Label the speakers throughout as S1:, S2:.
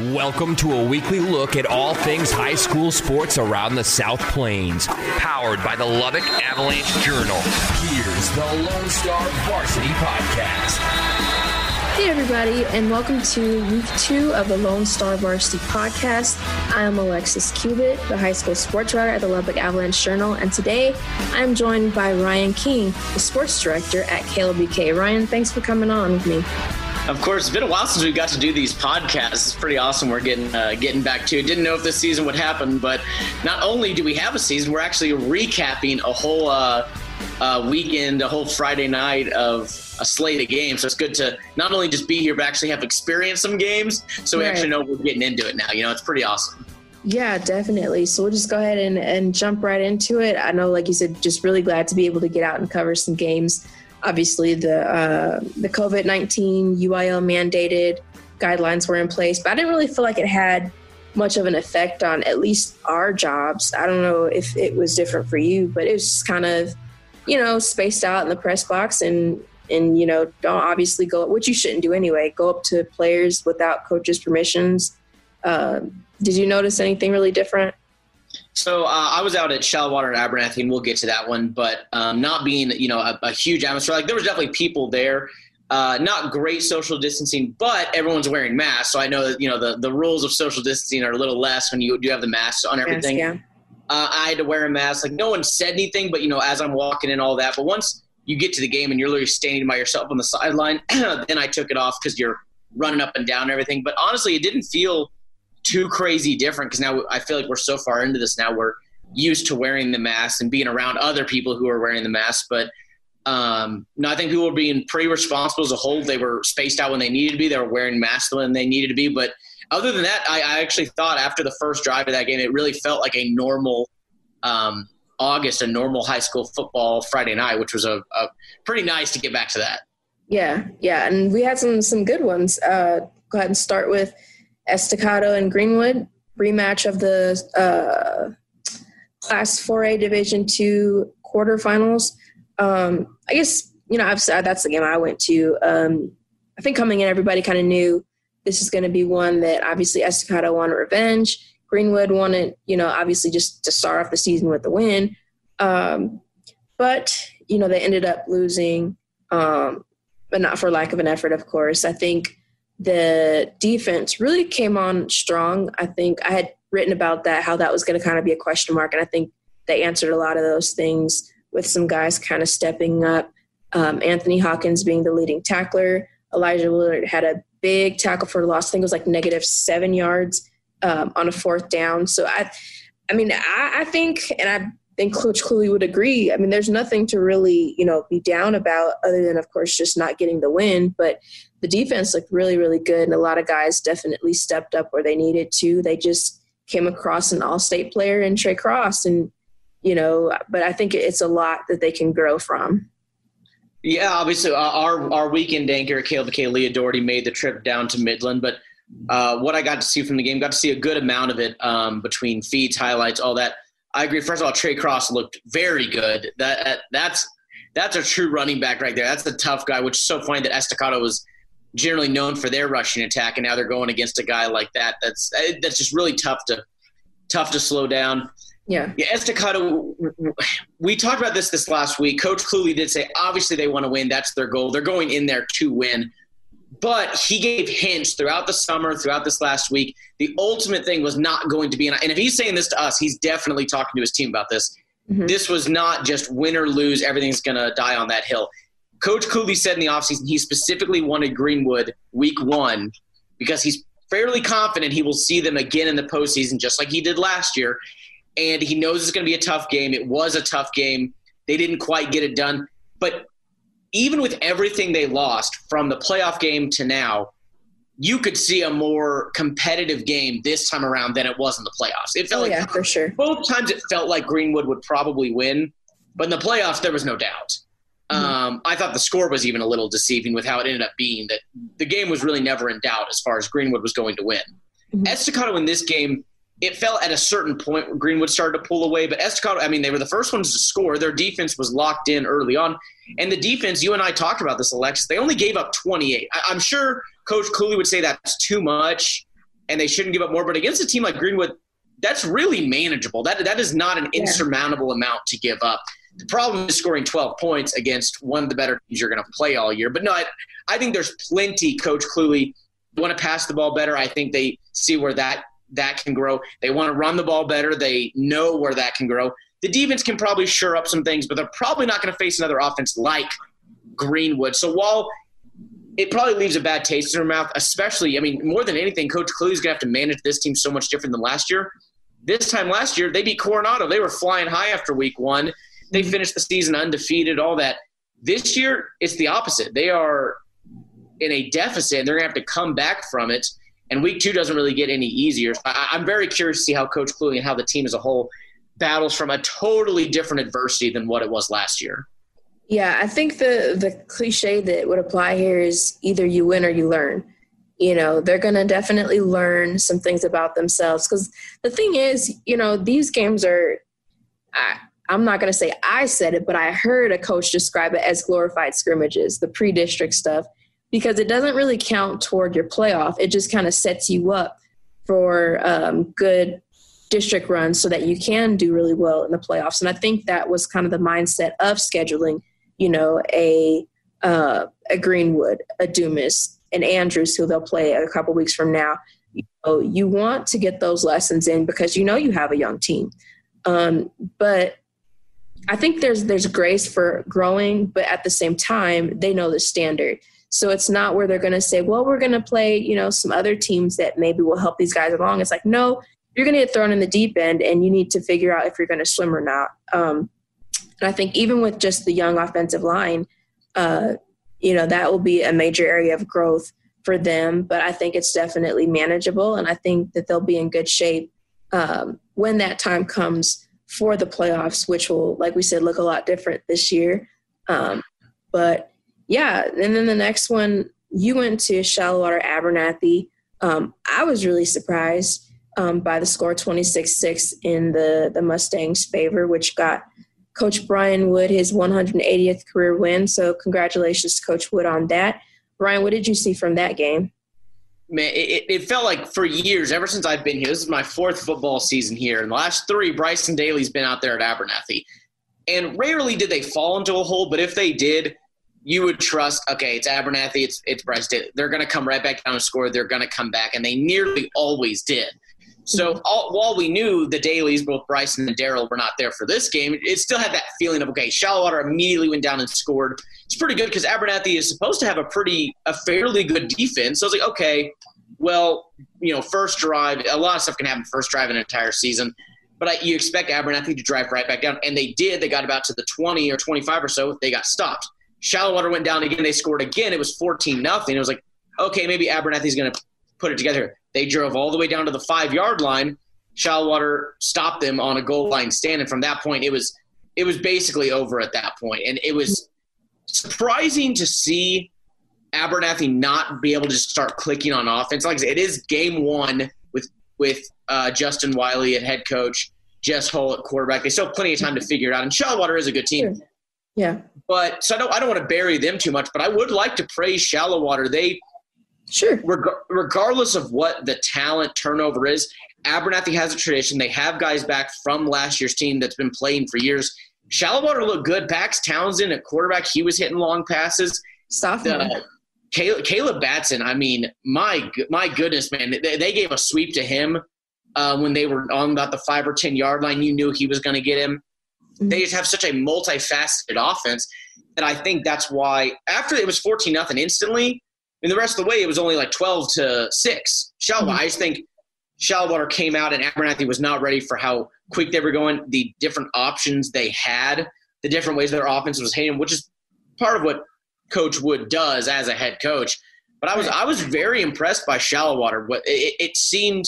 S1: Welcome to a weekly look at all things high school sports around the South Plains. Powered by the Lubbock Avalanche Journal. Here's the Lone Star Varsity Podcast.
S2: Hey, everybody, and welcome to week two of the Lone Star Varsity podcast. I am Alexis Cubit, the high school sports writer at the Lubbock Avalanche Journal, and today I'm joined by Ryan King, the sports director at KLBK. Ryan, thanks for coming on with me.
S3: Of course, it's been a while since we got to do these podcasts. It's pretty awesome. We're getting uh, getting back to. It. Didn't know if this season would happen, but not only do we have a season, we're actually recapping a whole uh, uh, weekend, a whole Friday night of a slate of games. So it's good to not only just be here, but actually have experienced some games. So we right. actually know we're getting into it now. You know, it's pretty awesome.
S2: Yeah, definitely. So we'll just go ahead and, and jump right into it. I know, like you said, just really glad to be able to get out and cover some games. Obviously, the uh, the COVID nineteen UIL mandated guidelines were in place, but I didn't really feel like it had much of an effect on at least our jobs. I don't know if it was different for you, but it was just kind of, you know, spaced out in the press box and and you know don't obviously go which you shouldn't do anyway go up to players without coaches permissions uh, did you notice anything really different
S3: so uh, I was out at Shallowater and Abernathy, and we'll get to that one. But um, not being, you know, a, a, huge atmosphere, like there was definitely people there. Uh, not great social distancing, but everyone's wearing masks. So I know that you know the the rules of social distancing are a little less when you do have the masks on everything. Yes, yeah. uh, I had to wear a mask. Like no one said anything, but you know, as I'm walking in, all that. But once you get to the game and you're literally standing by yourself on the sideline. then I took it off because you're running up and down and everything. But honestly, it didn't feel too crazy different because now I feel like we're so far into this now. We're used to wearing the mask and being around other people who are wearing the mask. But um, no, I think people were being pretty responsible as a whole. They were spaced out when they needed to be. They were wearing masks when they needed to be. But other than that, I, I actually thought after the first drive of that game, it really felt like a normal um, August a normal high school football Friday night, which was a, a pretty nice to get back to that.
S2: Yeah, yeah, and we had some some good ones. Uh, go ahead and start with Estacado and Greenwood rematch of the uh, Class 4A Division Two quarterfinals. Um, I guess you know I've said that's the game I went to. Um, I think coming in, everybody kind of knew this is going to be one that obviously Estacado wanted revenge. Greenwood wanted, you know, obviously just to start off the season with the win. Um, but, you know, they ended up losing, um, but not for lack of an effort, of course. I think the defense really came on strong. I think I had written about that, how that was going to kind of be a question mark. And I think they answered a lot of those things with some guys kind of stepping up. Um, Anthony Hawkins being the leading tackler. Elijah Willard had a big tackle for loss. I think it was like negative seven yards um, on a fourth down. So I, I mean, I, I think, and I think Coach Cooley would agree. I mean, there's nothing to really, you know, be down about other than, of course, just not getting the win. But the defense looked really, really good, and a lot of guys definitely stepped up where they needed to. They just came across an all-state player in Trey Cross, and you know, but I think it's a lot that they can grow from.
S3: Yeah, obviously, uh, our our weekend anchor, KLBK Leah Doherty, made the trip down to Midland, but uh, what I got to see from the game, got to see a good amount of it um, between feeds, highlights, all that. I agree. First of all, Trey Cross looked very good. That, that that's that's a true running back right there. That's a tough guy. Which is so funny that Estacado was generally known for their rushing attack, and now they're going against a guy like that. That's eh, that's just really tough to tough to slow down.
S2: Yeah.
S3: Yeah, Estacado. We talked about this this last week. Coach Cooley did say obviously they want to win. That's their goal. They're going in there to win. But he gave hints throughout the summer, throughout this last week. The ultimate thing was not going to be, and if he's saying this to us, he's definitely talking to his team about this. Mm-hmm. This was not just win or lose, everything's going to die on that hill. Coach Cooley said in the offseason he specifically wanted Greenwood week one because he's fairly confident he will see them again in the postseason, just like he did last year. And he knows it's going to be a tough game. It was a tough game. They didn't quite get it done. But even with everything they lost from the playoff game to now, you could see a more competitive game this time around than it was in the playoffs. It felt
S2: oh,
S3: like
S2: yeah, for sure.
S3: Both times it felt like Greenwood would probably win, but in the playoffs there was no doubt. Mm-hmm. Um, I thought the score was even a little deceiving with how it ended up being. That the game was really never in doubt as far as Greenwood was going to win. Mm-hmm. Estacado in this game, it felt at a certain point Greenwood started to pull away, but Estacado, I mean, they were the first ones to score. Their defense was locked in early on, and the defense. You and I talked about this, Alexis. They only gave up 28. I, I'm sure Coach Cooley would say that's too much, and they shouldn't give up more. But against a team like Greenwood, that's really manageable. That that is not an insurmountable amount to give up. The problem is scoring 12 points against one of the better teams you're going to play all year. But no, I, I think there's plenty. Coach Cooley want to pass the ball better. I think they see where that that can grow. They want to run the ball better. They know where that can grow. The defense can probably shore up some things, but they're probably not going to face another offense like Greenwood. So while it probably leaves a bad taste in her mouth, especially, I mean, more than anything, Coach Cooley's going to have to manage this team so much different than last year. This time last year, they beat Coronado. They were flying high after week one. They mm-hmm. finished the season undefeated, all that. This year, it's the opposite. They are in a deficit, and they're going to have to come back from it. And week two doesn't really get any easier. I, am very curious to see how Coach Cooley and how the team as a whole battles from a totally different adversity than what it was last year.
S2: Yeah, I think the the cliche that would apply here is either you win or you learn. You know, they're going to definitely learn some things about themselves because the thing is, you know, these games are. I, I'm not going to say I said it, but I heard a coach describe it as glorified scrimmages, the pre district stuff because it doesn't really count toward your playoff. It just kind of sets you up for um, good district runs so that you can do really well in the playoffs. And I think that was kind of the mindset of scheduling, you know, a uh, a Greenwood, a Dumas, and Andrews, who they'll play a couple weeks from now. You, know, you want to get those lessons in because you know you have a young team. Um, but I think there's there's grace for growing, but at the same time, they know the standard. So it's not where they're going to say, well, we're going to play, you know, some other teams that maybe will help these guys along. It's like, no, you're going to get thrown in the deep end and you need to figure out if you're going to swim or not. Um, and I think even with just the young offensive line, uh, you know, that will be a major area of growth for them. But I think it's definitely manageable. And I think that they'll be in good shape um, when that time comes for the playoffs, which will, like we said, look a lot different this year. Um, but yeah, and then the next one, you went to Shallowater Abernathy. Um, I was really surprised um, by the score 26 6 in the, the Mustangs' favor, which got Coach Brian Wood his 180th career win. So, congratulations to Coach Wood on that. Ryan, what did you see from that game?
S3: Man, it, it felt like for years, ever since I've been here, this is my fourth football season here. In the last three, Bryson Daily's been out there at Abernathy. And rarely did they fall into a hole, but if they did, you would trust, okay, it's Abernathy, it's it's Bryce. They're going to come right back down and score. They're going to come back, and they nearly always did. So all, while we knew the Dailies, both Bryson and Daryl, were not there for this game, it still had that feeling of okay. Shallowater immediately went down and scored. It's pretty good because Abernathy is supposed to have a pretty a fairly good defense. So I was like, okay, well, you know, first drive, a lot of stuff can happen first drive in an entire season. But I, you expect Abernathy to drive right back down, and they did. They got about to the 20 or 25 or so. They got stopped. Shallowater went down again. They scored again. It was 14 nothing. It was like, okay, maybe Abernathy's going to put it together. They drove all the way down to the five yard line. Shallowater stopped them on a goal line stand, and from that point, it was it was basically over at that point. And it was surprising to see Abernathy not be able to just start clicking on offense. Like I said, it is game one with with uh, Justin Wiley at head coach, Jess Hull at quarterback. They still have plenty of time to figure it out. And Shallowater is a good team.
S2: Yeah.
S3: But so I don't I don't want to bury them too much, but I would like to praise Shallowater. They
S2: sure
S3: reg- regardless of what the talent turnover is, Abernathy has a tradition. They have guys back from last year's team that's been playing for years. Shallowater looked good. Pax Townsend at quarterback, he was hitting long passes.
S2: Sophomore. Uh,
S3: Caleb, Caleb Batson, I mean, my my goodness, man, they, they gave a sweep to him uh, when they were on about the five or ten yard line. You knew he was going to get him. Mm-hmm. They just have such a multifaceted offense that I think that's why after it was 14 nothing instantly, and the rest of the way it was only like 12 to 6. Shallow, mm-hmm. I just think Shallowater came out and Abernathy was not ready for how quick they were going, the different options they had, the different ways their offense was hitting, which is part of what Coach Wood does as a head coach. But I was I was very impressed by Shallowater. But it, it seemed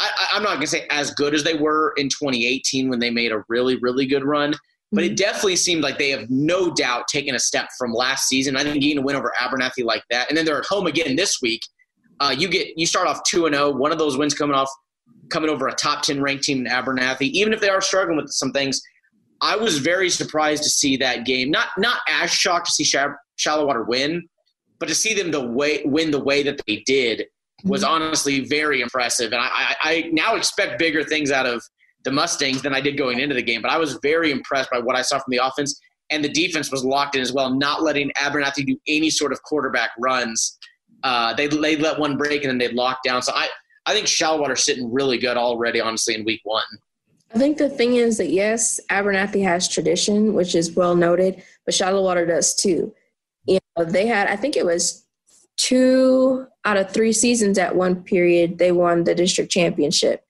S3: I, I'm not gonna say as good as they were in 2018 when they made a really really good run. But it definitely seemed like they have no doubt taken a step from last season. I think getting a win over Abernathy like that, and then they're at home again this week. Uh, you get you start off two and zero. One of those wins coming off coming over a top ten ranked team in Abernathy. Even if they are struggling with some things, I was very surprised to see that game. Not not as shocked to see Shallowater win, but to see them the way win the way that they did was mm-hmm. honestly very impressive. And I, I, I now expect bigger things out of the Mustangs than I did going into the game. But I was very impressed by what I saw from the offense, and the defense was locked in as well, not letting Abernathy do any sort of quarterback runs. Uh, they they let one break and then they locked down. So I I think Shallowater's sitting really good already, honestly, in week one.
S2: I think the thing is that yes, Abernathy has tradition, which is well noted, but Shallowater does too. You know, they had I think it was two out of three seasons at one period they won the district championship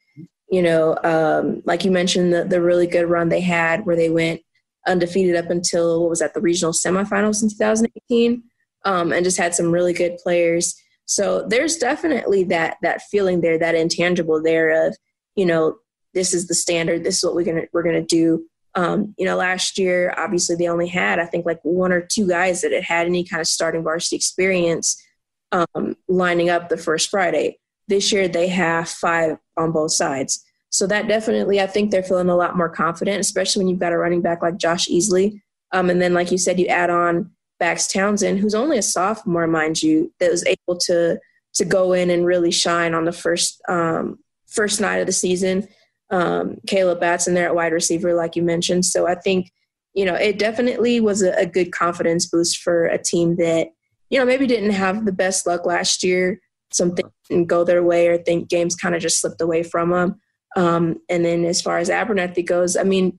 S2: you know, um, like you mentioned, the, the really good run they had where they went undefeated up until what was that the regional semifinals in 2018, um, and just had some really good players. So there's definitely that that feeling there, that intangible there of, you know, this is the standard. This is what we're gonna we're gonna do. Um, you know, last year obviously they only had I think like one or two guys that had had any kind of starting varsity experience um, lining up the first Friday. This year they have five on both sides. So that definitely, I think they're feeling a lot more confident, especially when you've got a running back like Josh Easley. Um, and then, like you said, you add on Bax Townsend, who's only a sophomore, mind you, that was able to to go in and really shine on the first um, first night of the season. Um, Caleb Batson there at wide receiver, like you mentioned. So I think you know it definitely was a, a good confidence boost for a team that you know maybe didn't have the best luck last year something didn't go their way or think games kind of just slipped away from them. Um, and then as far as Abernathy goes, I mean,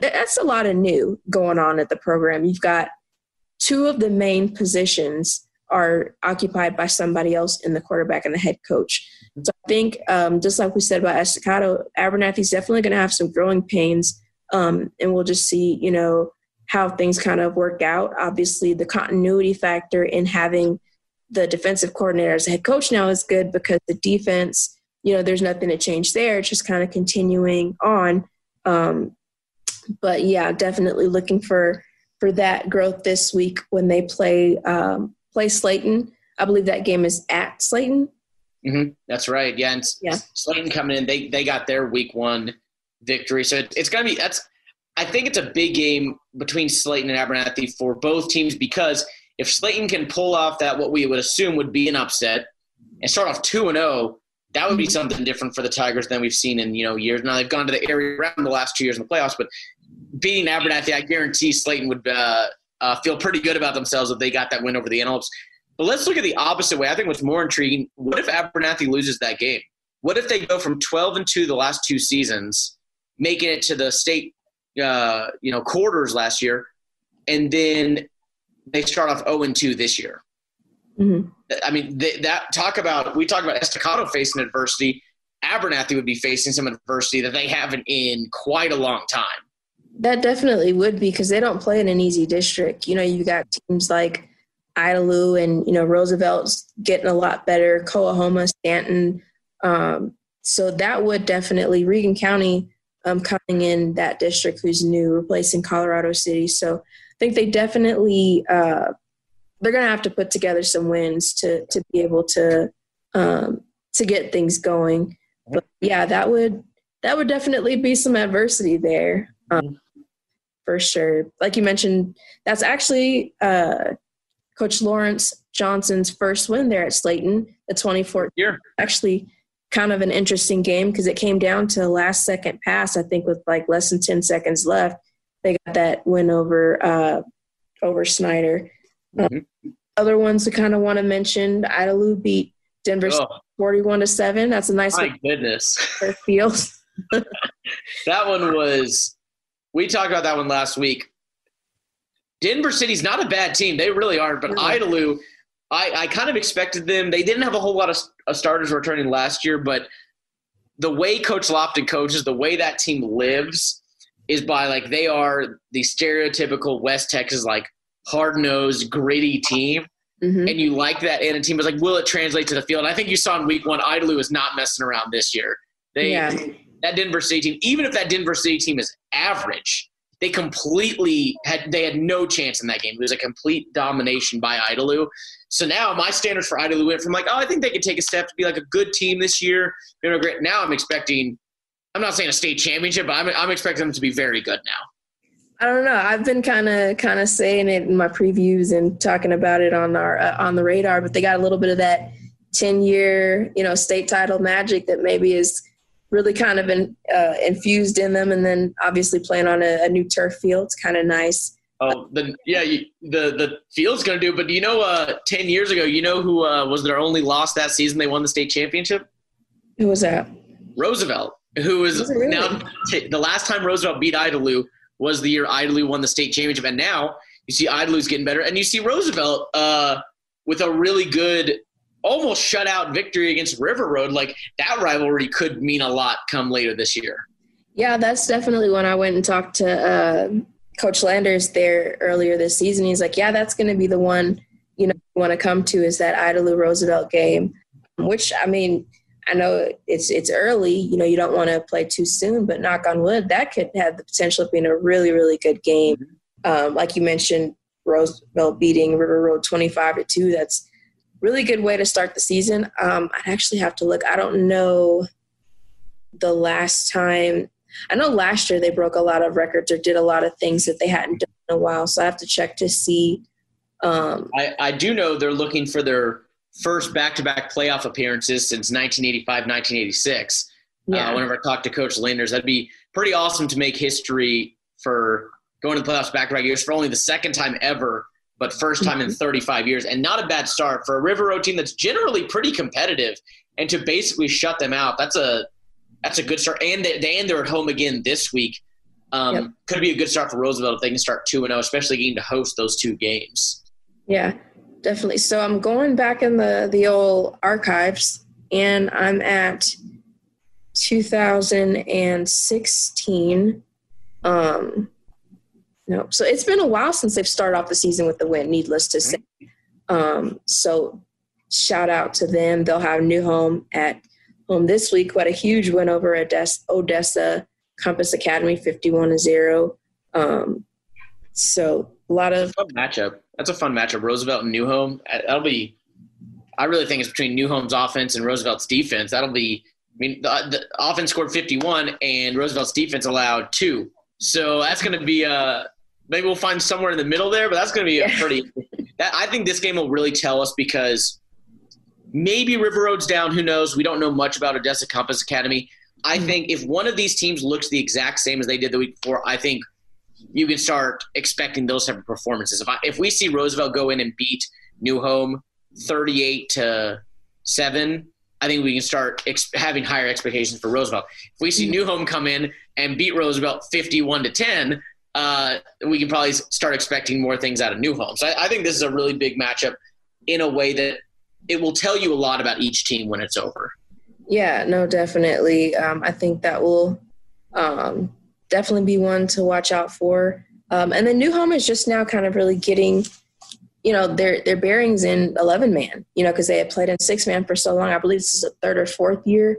S2: that's a lot of new going on at the program. You've got two of the main positions are occupied by somebody else in the quarterback and the head coach. So I think, um, just like we said about Estacado, Abernathy's definitely going to have some growing pains, um, and we'll just see, you know, how things kind of work out. Obviously, the continuity factor in having the defensive coordinator as a head coach now is good because the defense, you know, there's nothing to change there. It's just kind of continuing on. Um, but yeah, definitely looking for for that growth this week when they play um, play Slaton. I believe that game is at Slaton.
S3: Mm-hmm. That's right. Yeah, and
S2: yeah.
S3: Slaton coming in, they they got their week one victory. So it, it's gonna be that's. I think it's a big game between Slaton and Abernathy for both teams because if Slaton can pull off that, what we would assume would be an upset, and start off two and zero, oh, that would be something different for the Tigers than we've seen in you know years. Now they've gone to the area around the last two years in the playoffs, but beating Abernathy, I guarantee Slaton would uh, uh, feel pretty good about themselves if they got that win over the Antelopes. But let's look at the opposite way. I think what's more intriguing: what if Abernathy loses that game? What if they go from 12 and two the last two seasons, making it to the state, uh, you know, quarters last year, and then they start off 0 and 2 this year. Mm-hmm. I mean, they, that talk about we talk about Estacado facing adversity. Abernathy would be facing some adversity that they haven't in quite a long time.
S2: That definitely would be because they don't play in an easy district. You know, you got teams like Idalou and you know Roosevelt's getting a lot better. Coahoma, Stanton. Um, so that would definitely Reagan County um, coming in that district who's new, replacing Colorado City. So think they definitely uh, they're going to have to put together some wins to to be able to um, to get things going. But yeah, that would that would definitely be some adversity there um, for sure. Like you mentioned, that's actually uh, Coach Lawrence Johnson's first win there at Slaton, the 24th
S3: year.
S2: Actually, kind of an interesting game because it came down to a last second pass. I think with like less than 10 seconds left, they got that win over uh, over Snyder. Mm-hmm. Um, other ones to kind of want to mention: Idalou beat Denver oh. forty-one to seven. That's a nice.
S3: My goodness,
S2: field.
S3: that one was. We talked about that one last week. Denver City's not a bad team; they really aren't. But mm-hmm. Idalou, I, I kind of expected them. They didn't have a whole lot of, of starters returning last year, but the way Coach Lofton coaches, the way that team lives, is by like they are the stereotypical West Texas like hard nosed gritty team.
S2: Mhm.
S3: and you like that, and a team was like, will it translate to the field? And I think you saw in week one, Idalou is not messing around this year. They
S2: Yeah.
S3: that Denver City team, even if that Denver City team is average, they completely had they had no chance in that game. It was a complete domination by Idalou. So now my standards for Idalou went from like, oh, I think they could take a step to be like a good team this year. You know, great. Now I'm expecting. I'm not saying a state championship, but I'm, I'm expecting them to be very good now.
S2: I don't know. I've been kind of kind of saying it in my previews and talking about it on our uh, on the radar, but they got a little bit of that ten year you know state title magic that maybe is really kind of in, uh, infused in them, and then obviously playing on a, a new turf field. It's kind of nice.
S3: Oh, the yeah, you, the the field's gonna do. But do you know, uh, ten years ago, you know who uh, was their only loss that season? They won the state championship.
S2: Who was that?
S3: Roosevelt, who
S2: Was really?
S3: now t- the last time Roosevelt beat Idalou was the year Idalou won the state championship, and now you see Idalou's getting better, and you see Roosevelt uh, with a really good, almost shutout victory against River Road. Like that rivalry could mean a lot come later this year.
S2: Yeah, that's definitely when I went and talked to uh, Coach Landers there earlier this season. He's like, "Yeah, that's going to be the one you know you want to come to is that Idalou Roosevelt game." Which I mean, I know it's it's early. You know, you don't want to play too soon, but knock on wood, that could have the potential of being a really really good game. Um, like you mentioned, Roosevelt beating River Road twenty five to two. That's really good way to start the season. Um, I'd actually have to look. I don't know the last time I know last year they broke a lot of records or did a lot of things that they hadn't done in a while. So I have to check to see. Um,
S3: I, I do know they're looking for their first back-to-back playoff appearances since 1985, 1986.
S2: yeah,
S3: Uh, whenever I talk to Coach Landers, that'd be pretty awesome to make history for going to the playoffs back-to-back years for only the second time ever, but first time in 35 years, and not a bad start for a River Road team that's generally pretty competitive. And to basically shut them out, that's a that's a good start. And they, they and they're at home again this week. Um,
S2: Yep.
S3: Could be a good start for Roosevelt if they can start two and zero, especially getting to host those two games.
S2: yeah, definitely. So I'm going back in the the old archives, and I'm at 2016. Um, no, so it's been a while since they've started off the season with the win. Needless to say. Um, so shout out to them. They'll have New Home at home this week. What a huge win over Odessa, Odessa Compass Academy, 51 to zero. Um, so a lot of
S3: matchup. That's a fun matchup. Roosevelt and New Home. Uh, That'll be. I really think it's between New Home's offense and Roosevelt's defense. That'll be. I mean, the, the offense scored 51, and Roosevelt's defense allowed two. So that's going to be a. Maybe we'll find somewhere in the middle there, but that's going to be a pretty. That I think this game will really tell us because maybe River Road's down. Who knows? We don't know much about Odessa Compass Academy. I
S2: Mhm.
S3: think if one of these teams looks the exact same as they did the week before, I think you can start expecting those type of performances. If I, if we see Roosevelt go in and beat New Home thirty-eight to seven, I think we can start ex- having higher expectations for Roosevelt. If we see New Home come in and beat Roosevelt fifty-one to ten, uh, we can probably start expecting more things out of New Home. So I, I think this is a really big matchup in a way that it will tell you a lot about each team when it's over.
S2: Yeah, no, definitely. Um, I think that will um, definitely be one to watch out for. Um, and then New Home is just now kind of really getting, you know, their their bearings in eleven man. You know, because they had played in six man for so long. I believe this is the third or fourth year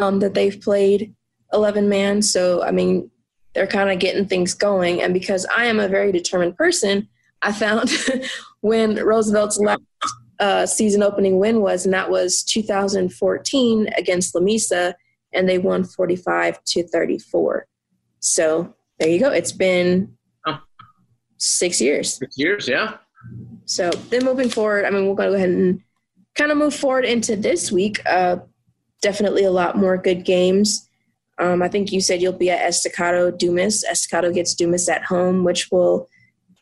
S2: um, that they've played eleven man. So I mean, they're kind of getting things going. And because I am a very determined person, I found when Roosevelt's last uh, season opening win was, and that was 2014 against Lamesa, and they won 45 to 34. So there you go. It's been six years.
S3: Six years, yeah.
S2: So then moving forward, I mean, we're going to go ahead and kind of move forward into this week. Uh, definitely a lot more good games. Um, I think you said you'll be at Estacado Dumas. Estacado gets Dumas at home, which will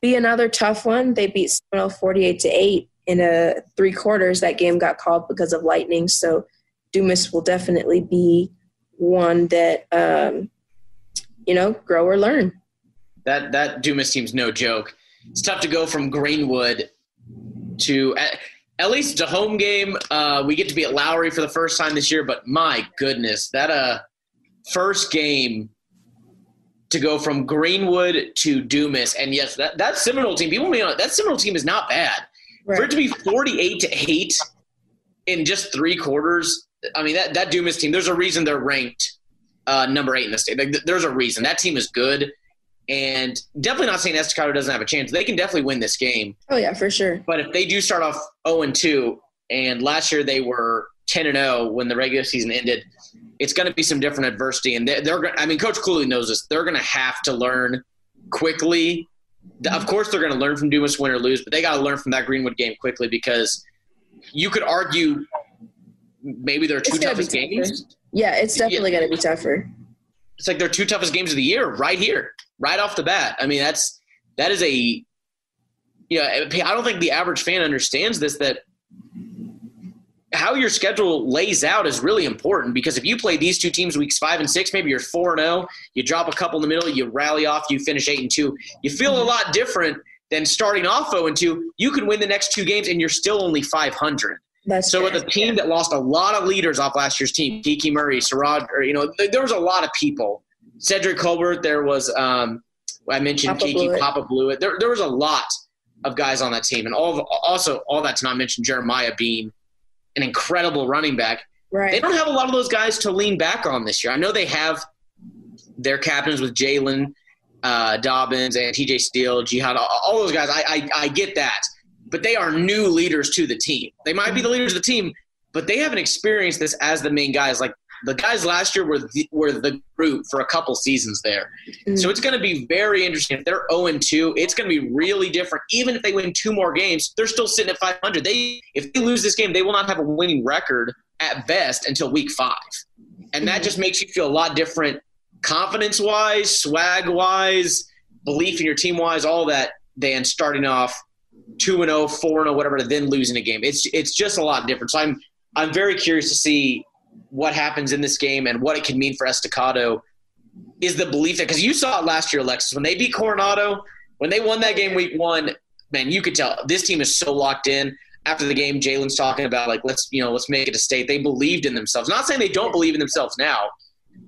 S2: be another tough one. They beat Seminole 48 to 8 in a three quarters. That game got called because of lightning. So Dumas will definitely be one that, um, you know, grow or learn.
S3: That that Dumas team's no joke. It's tough to go from Greenwood to at, at least it's a home game. Uh, we get to be at Lowry for the first time this year, but my goodness, that uh first game to go from Greenwood to Dumas, and yes, that that Seminole team. People may not that Seminole team is not bad. right. for it to be 48 to 8 in just three quarters, I mean, that, that Dumas team, there's a reason they're ranked uh, number eight in the state. Like, there's a reason. That team is good. And definitely not saying Estacado doesn't have a chance. They can definitely win this game.
S2: Oh, yeah, for sure.
S3: But if they do start off 0 and 2, and last year they were 10 and 0 when the regular season ended, it's going to be some different adversity. And they're, they're I mean, Coach Cooley knows this. They're going to have to learn quickly. Of course, they're going to learn from Dumas win or lose, but they got to learn from that Greenwood game quickly because you could argue maybe their two toughest games.
S2: Yeah, it's definitely yeah. going to be tougher.
S3: It's like their two toughest games of the year right here, right off the bat. I mean, that's that is a yeah. I don't think the average fan understands this that how your schedule lays out is really important because if you play these two teams weeks five and six, maybe you're four and zero, oh, you drop a couple in the middle, you rally off, you finish eight and two. You feel a mm-hmm. lot different than starting off zero and two. You can win the next two games and you're still only five hundred. That's so with a team that lost a lot of leaders off last year's team, Kiki Murray, Sarad, or you know, there was a lot of people. Cedric Colbert, there was um, I mentioned Papa Kiki, Blewett. Papa Blewett. There, there was a lot of guys on that team, and all of, also all that to not mention Jeremiah being an incredible running back.
S2: Right.
S3: They don't have a lot of those guys to lean back on this year. I know they have their captains with Jalen uh, Dobbins and TJ Steele, Jihad, all, all those guys. I, I, I get that but they are new leaders to the team. They might be the leaders of the team, but they haven't experienced this as the main guys. Like the guys last year were the, were the group for a couple seasons there. Mm-hmm. So it's going to be very interesting. If they're 0 2, it's going to be really different. Even if they win two more games, they're still sitting at 500. They if they lose this game, they will not have a winning record at best until week 5. And that mm-hmm. just makes you feel a lot different confidence wise, swag wise, belief in your team wise, all that than starting off two and 0, 4 and 0, whatever, to then losing a game. It's it's just a lot different. So I'm I'm very curious to see what happens in this game and what it can mean for Estacado. Is the belief that because you saw it last year, Alexis, when they beat Coronado, when they won that game week one, man, you could tell this team is so locked in. After the game, Jalen's talking about like let's you know let's make it a state. They believed in themselves. Not saying they don't believe in themselves now,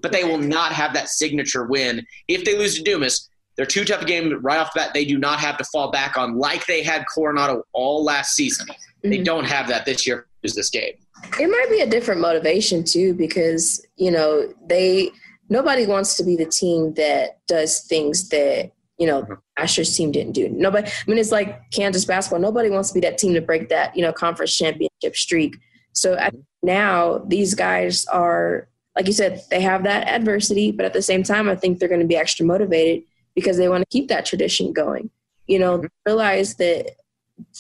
S3: but they will not have that signature win if they lose to Dumas they're too tough a game right off the bat. They do not have to fall back on like they had Coronado all last season. Mm-hmm. They don't have that this year. Is this game?
S2: It might be a different motivation too, because you know they nobody wants to be the team that does things that you know mm-hmm. Asher's team didn't do. Nobody. I mean, it's like Kansas basketball. Nobody wants to be that team to break that you know conference championship streak. So mm-hmm. now these guys are like you said, they have that adversity, but at the same time, I think they're going to be extra motivated because they want to keep that tradition going. You know, mm-hmm. realize that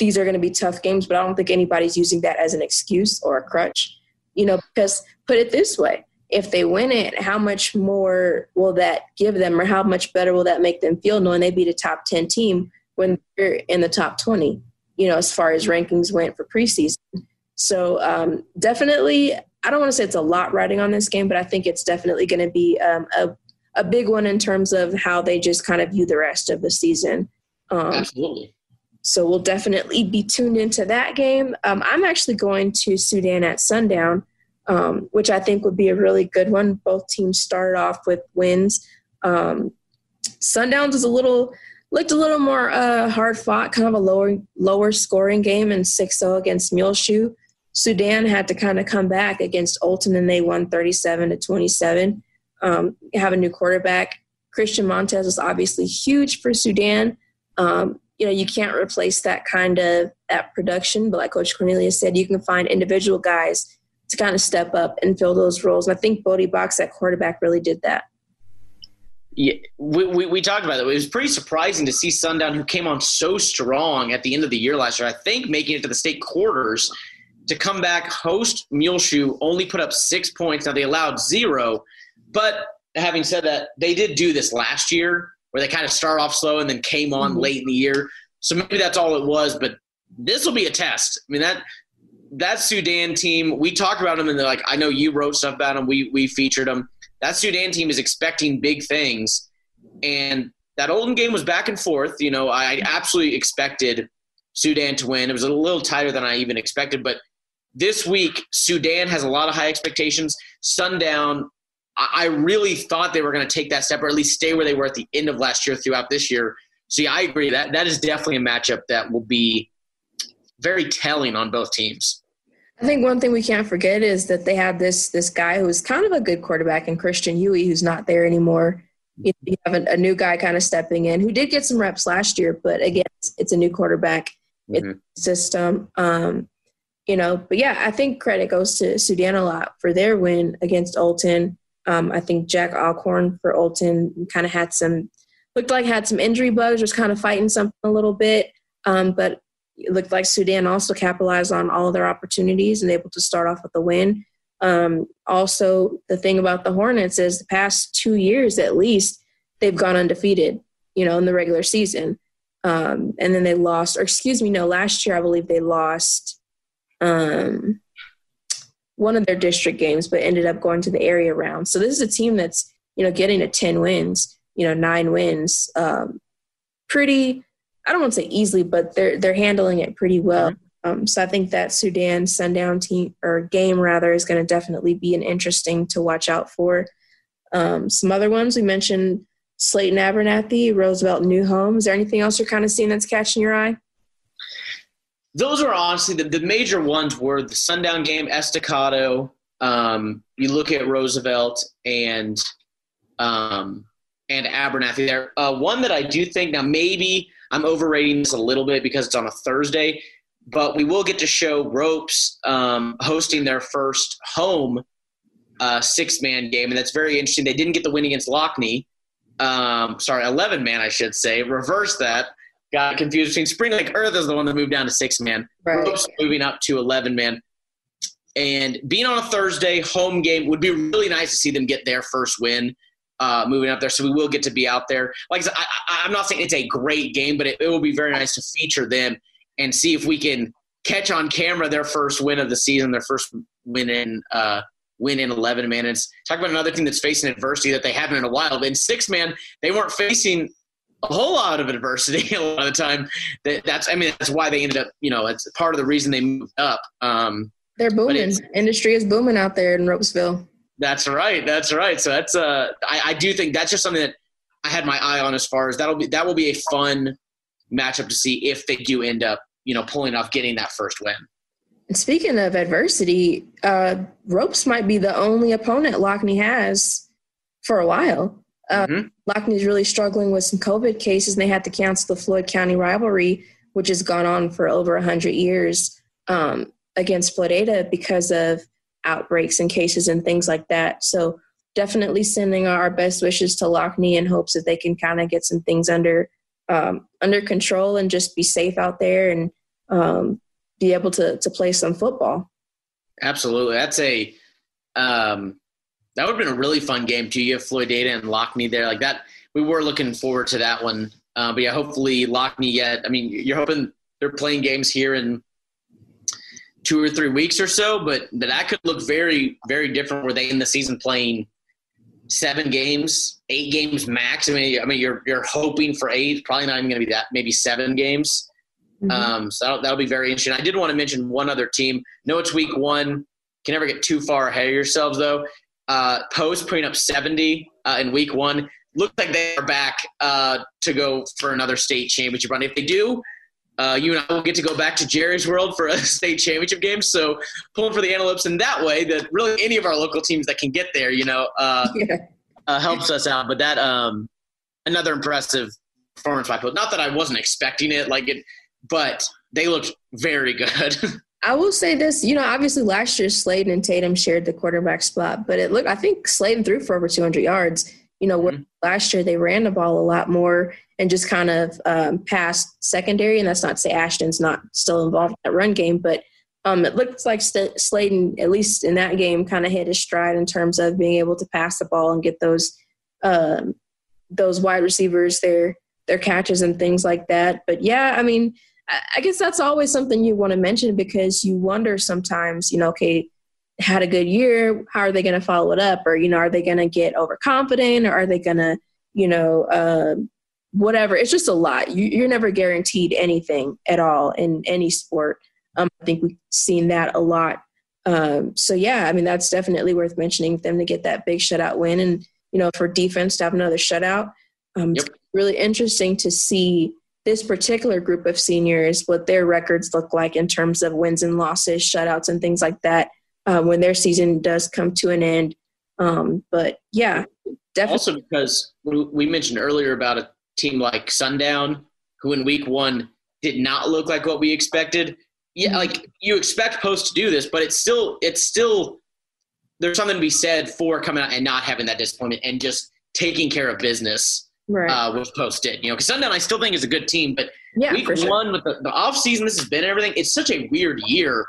S2: these are going to be tough games, but I don't think anybody's using that as an excuse or a crutch. You know, because put it this way if they win it, how much more will that give them, or how much better will that make them feel knowing they beat a top 10 team when they're in the top 20, you know, as far as rankings went for preseason? So, um, definitely, I don't want to say it's a lot riding on this game, but I think it's definitely going to be um, a a big one in terms of how they just kind of view the rest of the season.
S3: Um, Absolutely.
S2: So we'll definitely be tuned into that game. Um, I'm actually going to Sudan at Sundown, um, which I think would be a really good one. Both teams started off with wins. Um, Sundowns is a little looked a little more uh, hard fought, kind of a lower lower scoring game, in 6-0 against Muleshoe. Sudan had to kind of come back against Olton, and they won 37 to 27 um, have a new quarterback. Christian Montez is obviously huge for Sudan. Um, you know, you can't replace that kind of that production, but like Coach Cornelius said, you can find individual guys to kind of step up and fill those roles. And I think Bodie Box at quarterback really did that.
S3: Yeah, we, we, we, talked about it. It was pretty surprising to see Sundown, who came on so strong at the end of the year last year, I think making it to the state quarters, to come back, host Muleshoe, only put up six points. Now they allowed zero, but having said that, they did do this last year where they kind of start off slow and then came on mm-hmm. late in the year. So maybe that's all it was, but this will be a test. I mean that that Sudan team, we talked about them and they're like, I know you wrote stuff about them. We we featured them. That Sudan team is expecting big things, and that Olton game was back and forth. You know, I absolutely expected Sudan to win. It was a little tighter than I even expected, but this week Sudan has a lot of high expectations. Sundown I really thought they were going to take that step or at least stay where they were at the end of last year throughout this year. So yeah, I agree that that is definitely a matchup that will be very telling on both teams.
S2: I think one thing we can't forget is that they had this this guy who was kind of a good quarterback in Christian Huey, who's not there anymore. You, have a, a, new guy kind of stepping in who did get some reps last year, but again, it's, it's a new quarterback mm-hmm. system. Um, you know, but yeah, I think credit goes to Sudan a lot for their win against Olton. Um, I think Jack Alcorn for Olton kind of had some looked like had some injury bugs, was kind of fighting something a little bit. Um, but it looked like Sudan also capitalized on all of their opportunities and able to start off with a win. Um, also, the thing about the Hornets is the past two years at least, they've gone undefeated, you know, in the regular season. Um, and then they lost, or excuse me, no, last year I believe they lost um, one of their district games, but ended up going to the area round. So this is a team that's, you know, getting to 10 wins, you know, nine wins. Um, pretty I don't want to say easily, but they're they're handling it pretty well. Um, so I think that Sudan sundown team or game rather is going to definitely be an interesting to watch out for. Um, some other ones we mentioned Slaton Abernathy, Roosevelt New Home. Is there anything else you're kind of seeing that's catching your eye?
S3: Those are honestly the, the major ones were the sundown game, Estacado. Um, you look at Roosevelt and um, and Abernathy there. Uh, one that I do think now maybe I'm overrating this a little bit because it's on a Thursday, but we will get to show Ropes um, hosting their first home uh, six man game, and that's very interesting. They didn't get the win against Lockney. Um, sorry, 11 man, I should say. Reverse that. Got confused between Spring Lake Earth is the one that moved down to six man. Right. Moving up to 11 man. And being on a Thursday home game would be really nice to see them get their first win uh, moving up there. So we will get to be out there. Like I said, I, am not saying it's a great game, but it, it, will be very nice to feature them and see if we can catch on camera their first win of the season, their first win in uh, win in 11 minutes. Talk about another team that's facing adversity that they haven't in a while. In six man, they weren't facing a whole lot of adversity a lot of the time. That, that's I mean that's why they ended up. You know, it's part of the reason they moved up. Um,
S2: They're booming. Industry is booming out there in Ropesville.
S3: That's right. That's right. So that's uh, I, I do think that's just something that I had my eye on as far as that'll be that will be a fun matchup to see if they do end up you know pulling off getting that first win.
S2: And speaking of adversity, uh, ropes might be the only opponent Lockney has for a while. Uh, mm-hmm. Is really struggling with some COVID cases, and they had to cancel the Floyd County rivalry, which has gone on for over 100 years um, against Floydada because of outbreaks and cases and things like that. So definitely sending our best wishes to Lockney in hopes that they can kind of get some things under um, under control and just be safe out there and um, be able to to play some football.
S3: Absolutely, that's a um, that would have been a really fun game too. You have Floydada and Lockney there, like that. We were looking forward to that one, uh, but yeah, hopefully Lockney. Yet, I mean, you're hoping they're playing games here in two or three weeks or so, but that could look very, very different. Were they in the season playing seven games, eight games max? I mean, I mean, you're you're hoping for eight. Probably not even going to be that. Maybe seven games. Mm-hmm. Um, so that'll, that'll, be very interesting. I did want to mention one other team. No, it's week one. Can never get too far ahead of yourselves though. Uh, Post putting up 70 uh, in week one. Looks like they are back uh, to go for another state championship run. If they do, uh, you and I will get to go back to Jerry's World for a state championship game. So pulling for the Antelopes in that way, that really any of our local teams that can get there, you know, uh, yeah. uh, helps us out. But that um, another impressive performance by Post. Not that I wasn't expecting it, like it, but they looked very good.
S2: I will say this, you know, obviously last year Sladen and Tatum shared the quarterback spot, but it looked I think Sladen threw for over 200 yards. You know, mm-hmm. last year they ran the ball a lot more and just kind of um, passed secondary. And that's not to say Ashton's not still involved in that run game, but um, it looks like St- Sladen, at least in that game, kind of hit his stride in terms of being able to pass the ball and get those um, those wide receivers their their catches and things like that. But yeah, I mean, I, guess that's always something you want to mention because you wonder sometimes, you know, okay, had a good year, how are they going to follow it up, or you know, are they going to get overconfident, or are they going to, you know, uh, whatever. It's just a lot. You, are never guaranteed anything at all in any sport. Um, I think we've seen that a lot. Um, so yeah, I mean that's definitely worth mentioning them to get that big shutout win, and you know for defense to have another shutout. Um, yep. It's really interesting to see this particular group of seniors, what their records look like in terms of wins and losses, shutouts, and things like that uh, when their season does come to an end. Um, but yeah, definitely.
S3: Also, because we mentioned earlier about a team like Sundown, who in week one did not look like what we expected. Yeah,
S2: Mm-hmm.
S3: like you expect Post to do this, but it's still it's still there's something to be said for coming out and not having that disappointment and just taking care of business
S2: right.
S3: uh, with Post did. You know, because Sundown I still think is a good team, but
S2: yeah,
S3: week
S2: for sure.
S3: one with the, the off season, this has been everything. It's such a weird year.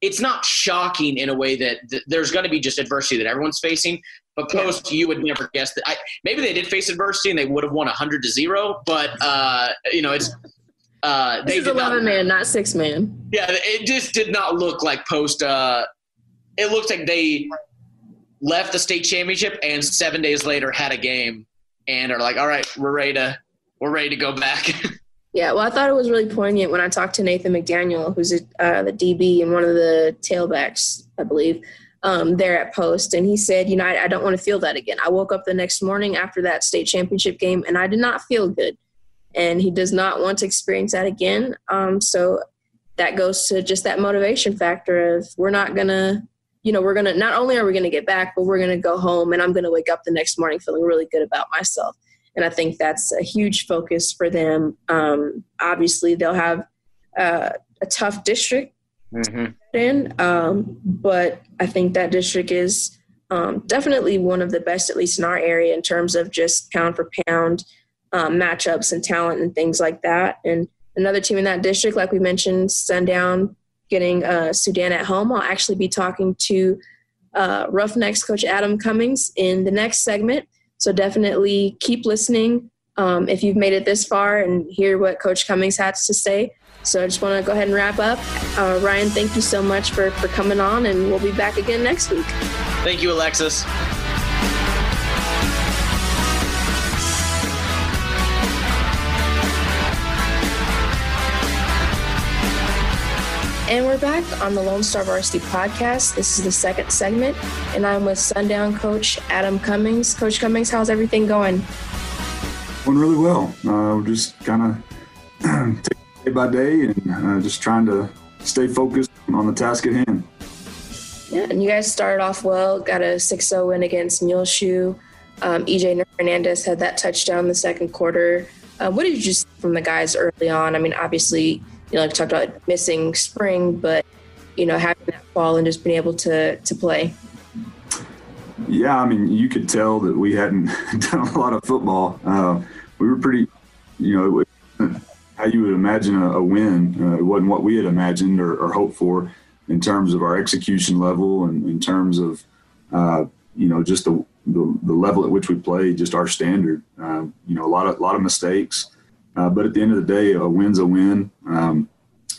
S3: It's not shocking in a way that th- there's going to be just adversity that everyone's facing. But
S2: Yeah.
S3: post, you would never guess that. I, maybe they did face adversity and they would have won hundred to zero. But uh, you know, it's uh,
S2: This is
S3: did not-
S2: 11 man, not six man.
S3: Yeah, it just did not look like post. Uh, it looked like they left the state championship and seven days later had a game and are like, all right, we're ready to we're ready to go back.
S2: Yeah, well, I thought it was really poignant when I talked to Nathan McDaniel, who's a, uh, the DB and one of the tailbacks, I believe, um, there at Post. And he said, You know, I, I don't want to feel that again. I woke up the next morning after that state championship game and I did not feel good. And he does not want to experience that again. Um, so that goes to just that motivation factor of we're not to, you know, we're going to, not only are we going to get back, but we're going to go home and I'm going to wake up the next morning feeling really good about myself and I think that's a huge focus for them. Um, obviously, they'll have uh, a tough district in, um, but I think that district is um, definitely one of the best, at least in our area, in terms of just pound for pound um, matchups and talent and things like that. And another team in that district, like we mentioned, Sundown getting uh, Sudan at home. I'll actually be talking to uh, Roughnecks coach Adam Cummings in the next segment. So definitely keep listening um, if you've made it this far and hear what Coach Cummings has to say. So I just want to go ahead and wrap up. Uh, Ryan, thank you so much for, for coming on, and we'll be back again next week.
S3: Thank you, Alexis.
S2: And we're back on the Lone Star Varsity podcast. This is the second segment, and I'm with Sundown coach Adam Cummings. Coach Cummings, how's everything going?
S4: Going really well. Uh, we're just kind of day by day and uh, just trying to stay focused on the task at hand.
S2: Yeah, and you guys started off well, got a 6 0 win against Muleshoe. Um, EJ Hernandez had that touchdown in the second quarter. Uh, what did you see from the guys early on? I mean, obviously, you know, like we talked about missing spring, but, you know, having that fall and just being able to, to play.
S4: Yeah, I mean, you could tell that we hadn't done a lot of football. Uh, we were pretty, you know, how you would imagine a, a win. Uh, it wasn't what we had imagined or, or hoped for in terms of our execution level and in terms of, uh, you know, just the, the, the level at which we played, just our standard. Um, you know, a lot of a lot of mistakes, uh, but at the end of the day, a win's a win. Um,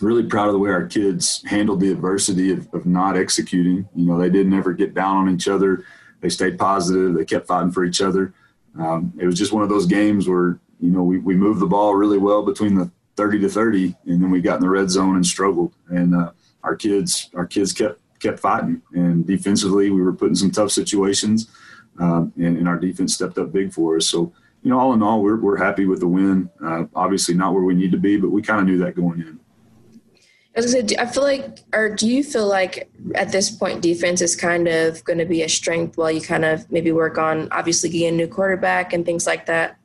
S4: really proud of the way our kids handled the adversity of, of not executing. You know, they didn't ever get down on each other. They stayed positive. They kept fighting for each other. Um, it was just one of those games where you know we, we moved the ball really well between the 30 to 30, and then we got in the red zone and struggled. And uh, our kids our kids kept kept fighting. And defensively, we were put in some tough situations, um, and, and our defense stepped up big for us. So you know, all in all, we're we're happy with the win. Uh, obviously, not where we need to be, but we kind of knew that going in.
S2: As I said, I feel like, or do you feel like at this point defense is kind of going to be a strength while you kind of maybe work on obviously getting a new quarterback and things like that?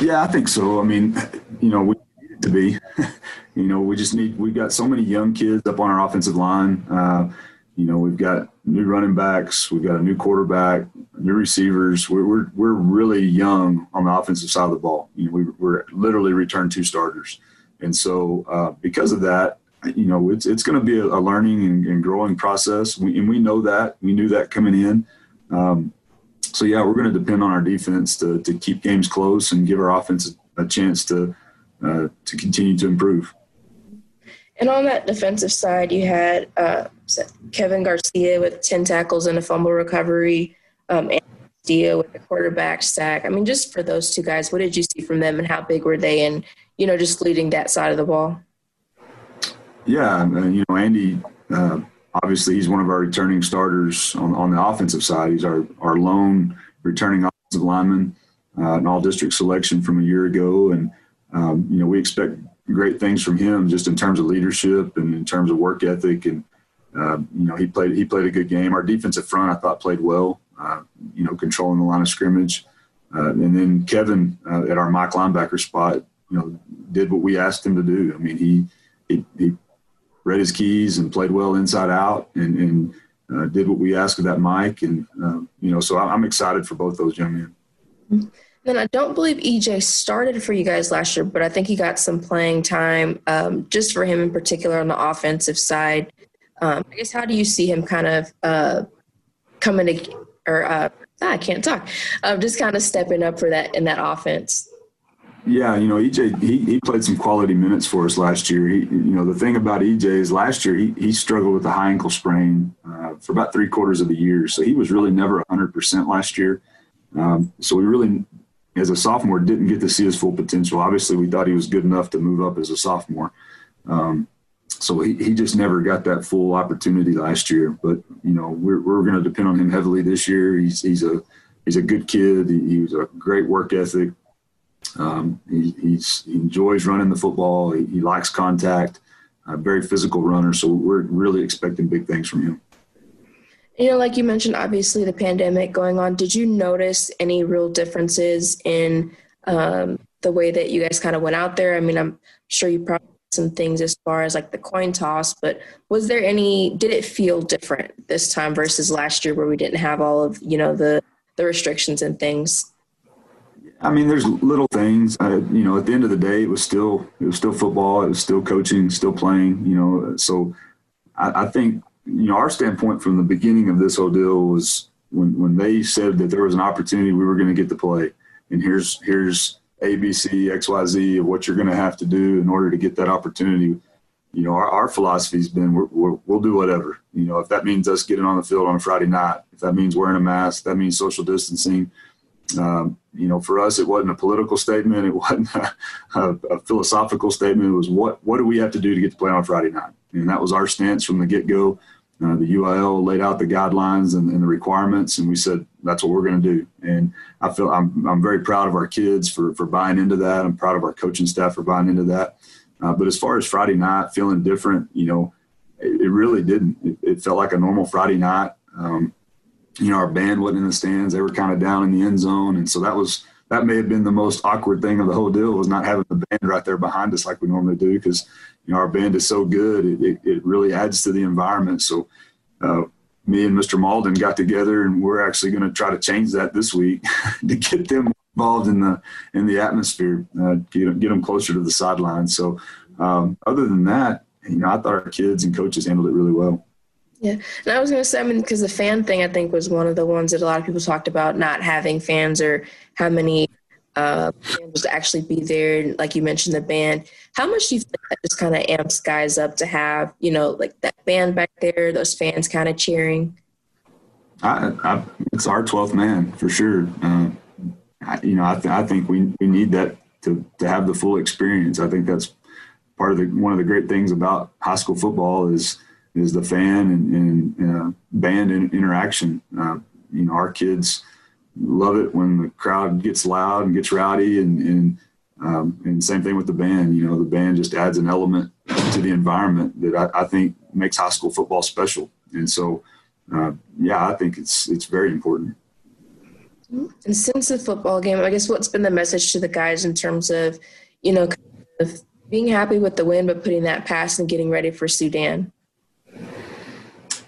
S4: Yeah, I think so. I mean, you know, we need it to be. you know, we just need. We've got so many young kids up on our offensive line. Uh, you know, we've got new running backs. We've got a new quarterback, new receivers. We're we're, we're really young on the offensive side of the ball. You know, we, we're literally returned two starters, and so uh, because of that, you know, it's it's going to be a, a learning and, and growing process. We, and we know that. We knew that coming in. Um, so yeah, we're going to depend on our defense to, to keep games close and give our offense a chance to uh, to continue to improve.
S2: And on that defensive side, you had uh, Kevin Garcia with 10 tackles and a fumble recovery, um, and Garcia with a quarterback sack. I mean, just for those two guys, what did you see from them and how big were they and, you know, just leading that side of the ball?
S4: Yeah, uh, you know, Andy, uh, obviously he's one of our returning starters on, on the offensive side. He's our, our lone returning offensive lineman, uh, an all district selection from a year ago. And um, you know, we expect great things from him just in terms of leadership and in terms of work ethic. And, uh, you know, he played, he played a good game. Our defensive front, I thought played well, uh, you know, controlling the line of scrimmage. Uh, and then Kevin uh, at our Mike linebacker spot, you know, did what we asked him to do. I mean, he, he, he read his keys and played well inside out and, and uh, did what we asked of that Mike. And, uh, you know, so I'm excited for both those young men.
S2: Then I don't believe EJ started for you guys last year, but I think he got some playing time um, just for him in particular on the offensive side. Um, I guess how do you see him kind of uh, coming to, or uh, ah, I can't talk, uh, just kind of stepping up for that in that offense?
S4: Yeah, you know, EJ he, he played some quality minutes for us last year. He, you know, the thing about EJ is last year he, he struggled with a high ankle sprain uh, for about three quarters of the year, so he was really never 100% last year. Um, so we really, as a sophomore, didn't get to see his full potential. Obviously, we thought he was good enough to move up as a sophomore. Um, so he, he just never got that full opportunity last year. But you know, we're we're going to depend on him heavily this year. He's he's a he's a good kid. He, he was a great work ethic. Um, he, he enjoys running the football. He, he likes contact. A very physical runner. So we're really expecting big things from him.
S2: You know, like you mentioned, obviously the pandemic going on. Did you notice any real differences in um, the way that you guys kind of went out there? I mean, I'm sure you probably some things as far as like the coin toss, but was there any? Did it feel different this time versus last year, where we didn't have all of you know the the restrictions and things?
S4: I mean, there's little things. Uh, you know, at the end of the day, it was still it was still football. It was still coaching, still playing. You know, so I, I think you know our standpoint from the beginning of this whole deal was when when they said that there was an opportunity, we were going to get to play, and here's here's A, B, C, X, Y, Z of what you're going to have to do in order to get that opportunity. You know, our, our philosophy's been we will do whatever. You know, if that means us getting on the field on a Friday night, if that means wearing a mask, that means social distancing um, you know, for us, it wasn't a political statement. It wasn't a, a, a, philosophical statement. It was what what do we have to do to get to play on Friday night? And that was our stance from the get go. Uh, the UIL laid out the guidelines and, and, the requirements, and we said that's what we're going to do. And I feel I'm I'm very proud of our kids for for buying into that. I'm proud of our coaching staff for buying into that. Uh, but as far as Friday night feeling different, you know, it, it really didn't. It, it, felt like a normal Friday night. Um, you know, our band wasn't in the stands. They were kind of down in the end zone. And so that was, that may have been the most awkward thing of the whole deal was not having the band right there behind us like we normally do. Cause, you know, our band is so good. It, it, it really adds to the environment. So, uh, me and Mr. Malden got together and we're actually going to try to change that this week to get them involved in the, in the atmosphere, uh, get, get them closer to the sideline. So, um, other than that, you know, I thought our kids and coaches handled it really well.
S2: Yeah, and I was going to say, I mean, because the fan thing, I think, was one of the ones that a lot of people talked about not having fans or how many uh, fans actually be there. Like you mentioned, the band. How much do you think that just kind of amps guys up to have, you know, like that band back there, those fans kind of cheering?
S4: I, I, it's our 12th man for sure. Uh, I, you know, I, th- I think we, we need that to, to have the full experience. I think that's part of the, one of the great things about high school football is – is the fan and, and uh, band interaction. Uh, you know, our kids love it when the crowd gets loud and gets rowdy, and and, um, and same thing with the band. You know, the band just adds an element to the environment that I, I think makes high school football special. And so, uh, yeah, I think it's it's very important.
S2: And since the football game, I guess what's been the message to the guys in terms of, you know, kind of being happy with the win, but putting that past and getting ready for Sudan?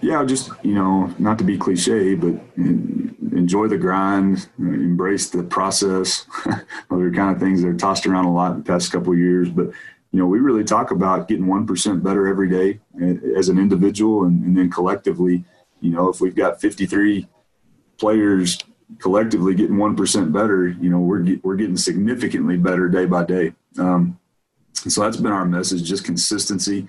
S4: Yeah, just you know, not to be cliche, but enjoy the grind, embrace the process. Those are kind of things that are tossed around a lot in the past couple of years, but you know, we really talk about getting one percent better every day as an individual, and, and, then collectively. You know, if we've got 53 players collectively getting one percent better, you know, we're we're getting significantly better day by day. Um, so that's been our message: just consistency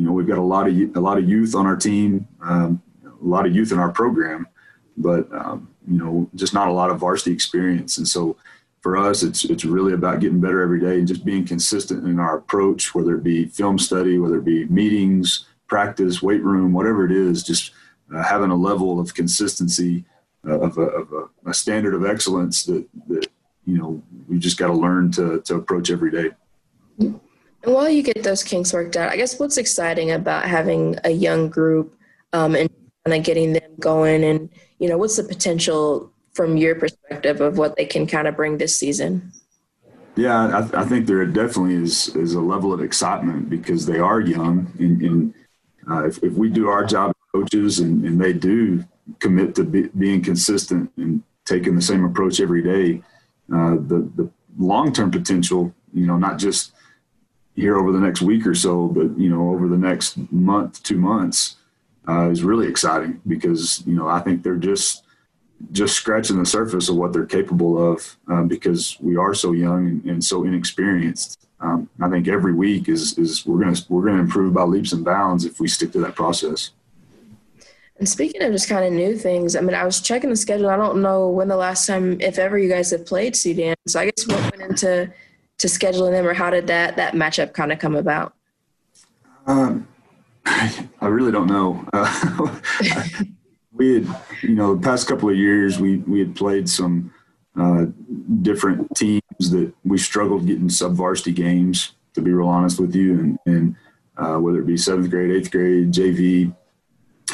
S4: you know, we've got a lot of a lot of youth on our team, um, a lot of youth in our program, but um, you know, just not a lot of varsity experience. And so, for us, it's it's really about getting better every day and just being consistent in our approach, whether it be film study, whether it be meetings, practice, weight room, whatever it is, just uh, having a level of consistency uh, of, a, of a, a, standard of excellence that that you know we just got to learn to to approach every day.
S2: And while you get those kinks worked out, I guess what's exciting about having a young group um, and kind of getting them going, and you know, what's the potential from your perspective of what they can kind of bring this season?
S4: Yeah, I, I think there definitely is is a level of excitement because they are young, and, and uh, if, if we do our job as coaches and, and they do commit to be, being consistent and taking the same approach every day, uh, the the long term potential, you know, not just here over the next week or so, but you know, over the next month, two months, uh, is really exciting because you know I think they're just just scratching the surface of what they're capable of um, because we are so young and, and so inexperienced. Um, I think every week is is we're gonna we're gonna improve by leaps and bounds if we stick to that process.
S2: And speaking of just kind of new things, I mean, I was checking the schedule. I don't know when the last time, if ever, you guys have played Sudan. So I guess what went into to scheduling them, or how did that that matchup kind of come about?
S4: Um, I really don't know. Uh, we had, you know, the past couple of years, we we had played some uh, different teams that we struggled getting sub varsity games. To be real honest with you, and and uh, whether it be seventh grade, eighth grade, JV,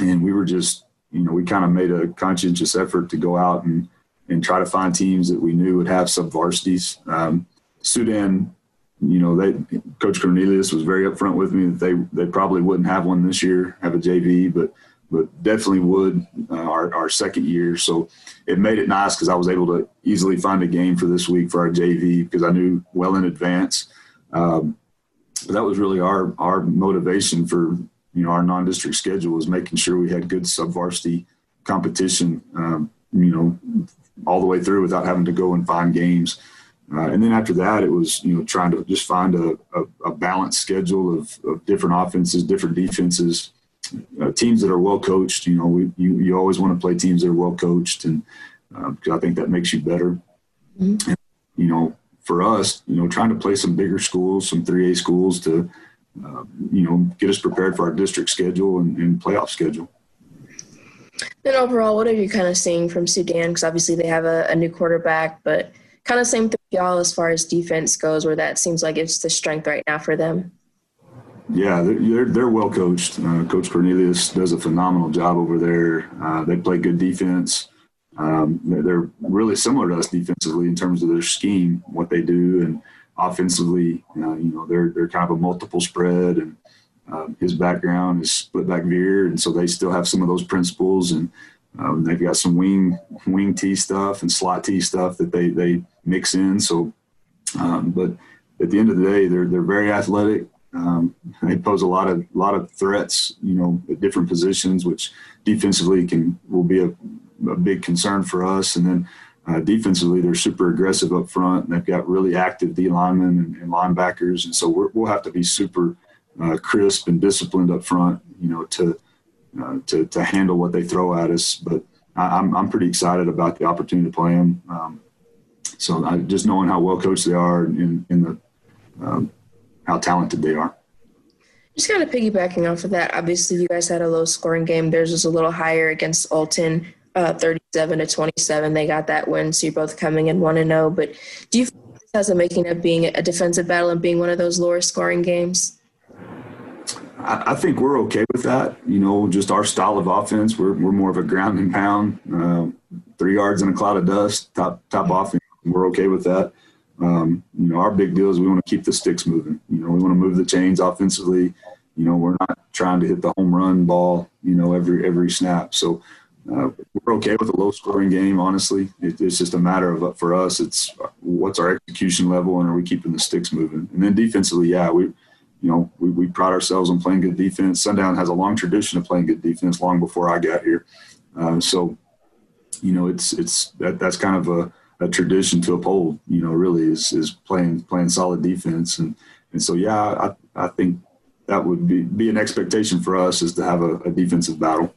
S4: and we were just, you know, we kind of made a conscientious effort to go out and and try to find teams that we knew would have sub varsities. Um, Sudan, you know, they Coach Cornelius was very upfront with me that they they probably wouldn't have one this year, have a JV, but but definitely would uh, our, our second year. So it made it nice because I was able to easily find a game for this week for our JV because I knew well in advance. Um, but that was really our our motivation for you know our non-district schedule was making sure we had good sub varsity competition. Um, you know, all the way through without having to go and find games. Uh, and then after that, it was you know trying to just find a, a, a balanced schedule of, of, different offenses, different defenses, uh, teams that are well coached. You know, we, you you always want to play teams that are well coached, and because uh, I think that makes you better. Mm-hmm. And, you know, for us, you know, trying to play some bigger schools, some three A schools to uh, you know get us prepared for our district schedule and, and playoff schedule.
S2: Then overall, what are you kind of seeing from Sudan? Because obviously they have a, a new quarterback, but kind of same thing y'all as far as defense goes, where that seems like it's the strength right now for them.
S4: Yeah, they're they're, well coached. Uh, Coach Cornelius does a phenomenal job over there. Uh, they play good defense. Um, they're really similar to us defensively in terms of their scheme, what they do, and offensively, uh, you know, they're they're kind of a multiple spread, and um, his background is split back veer, and so they still have some of those principles and um, they've got some wing wing tee stuff and slot tee stuff that they they mix in. So, um, but at the end of the day, they're they're very athletic. Um, they pose a lot of lot of threats, you know, at different positions, which defensively can will be a, a big concern for us. And then uh, defensively, they're super aggressive up front. And they've got really active D linemen and, and linebackers, and so we will have to be super uh, crisp and disciplined up front, you know, to uh, to to handle what they throw at us. But I, am I'm pretty excited about the opportunity to play them. Um, so I, just knowing how well coached they are and in, the um, how talented they are.
S2: Just kind of piggybacking off of that, obviously you guys had a low scoring game. Theirs was a little higher against Olton, uh, 37 to 27. They got that win, so you're both coming in 1 and 0. But do you feel this has a making of being a defensive battle and being one of those lower scoring games?
S4: I, I, think we're okay with that. You know, just our style of offense. We're we're more of a ground and pound, uh, three yards in a cloud of dust, top top offense. We're okay with that. Um, you know, our big deal is we want to keep the sticks moving. You know, we want to move the chains offensively. You know, we're not trying to hit the home run ball. You know, every every snap. So. Uh, we're okay with a low scoring game, honestly. It, it's just a matter of, for us, it's what's our execution level and are we keeping the sticks moving? And then defensively, yeah, we, you know, we, we pride ourselves on playing good defense. Sundown has a long tradition of playing good defense long before I got here. Uh, so, you know, it's it's that that's kind of a, a tradition to uphold. You know, really is is playing playing solid defense, and and so yeah, I I think that would be be an expectation for us is to have a, a defensive battle.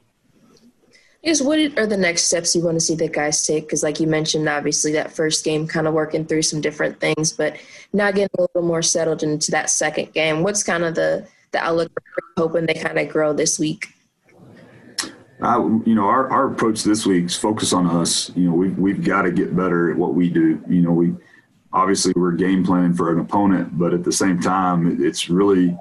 S2: I guess what are the next steps you want to see the guys take? Because, like you mentioned, obviously that first game kind of working through some different things, but now getting a little more settled into that second game. What's kind of the the outlook? Hoping they kind of grow this week.
S4: Uh, you know, our, our approach this week is focus on us. You know, we've we've got to get better at what we do. You know, we obviously we're game planning for an opponent, but at the same time, it's really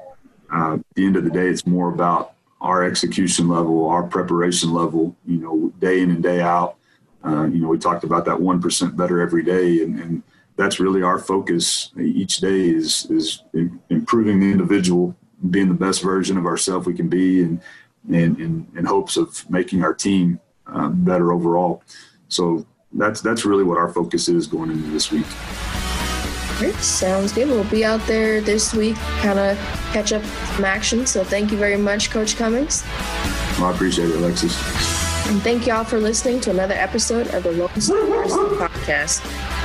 S4: uh, at the end of the day, it's more about our execution level, our preparation level. You know, day in and day out. Uh, you know, we talked about that one percent better every day, and, and, that's really our focus each day is is improving the individual, being the best version of ourselves we can be, and in, in, hopes of making our team uh, better overall. So that's that's really what our focus is going into this week.
S2: Sounds good. We'll be out there this week, kind of catch up some action. So thank you very much, Coach Cummings.
S4: Well, I appreciate it, Alexis.
S2: And thank you all for listening to another episode of the Lone Star Podcast.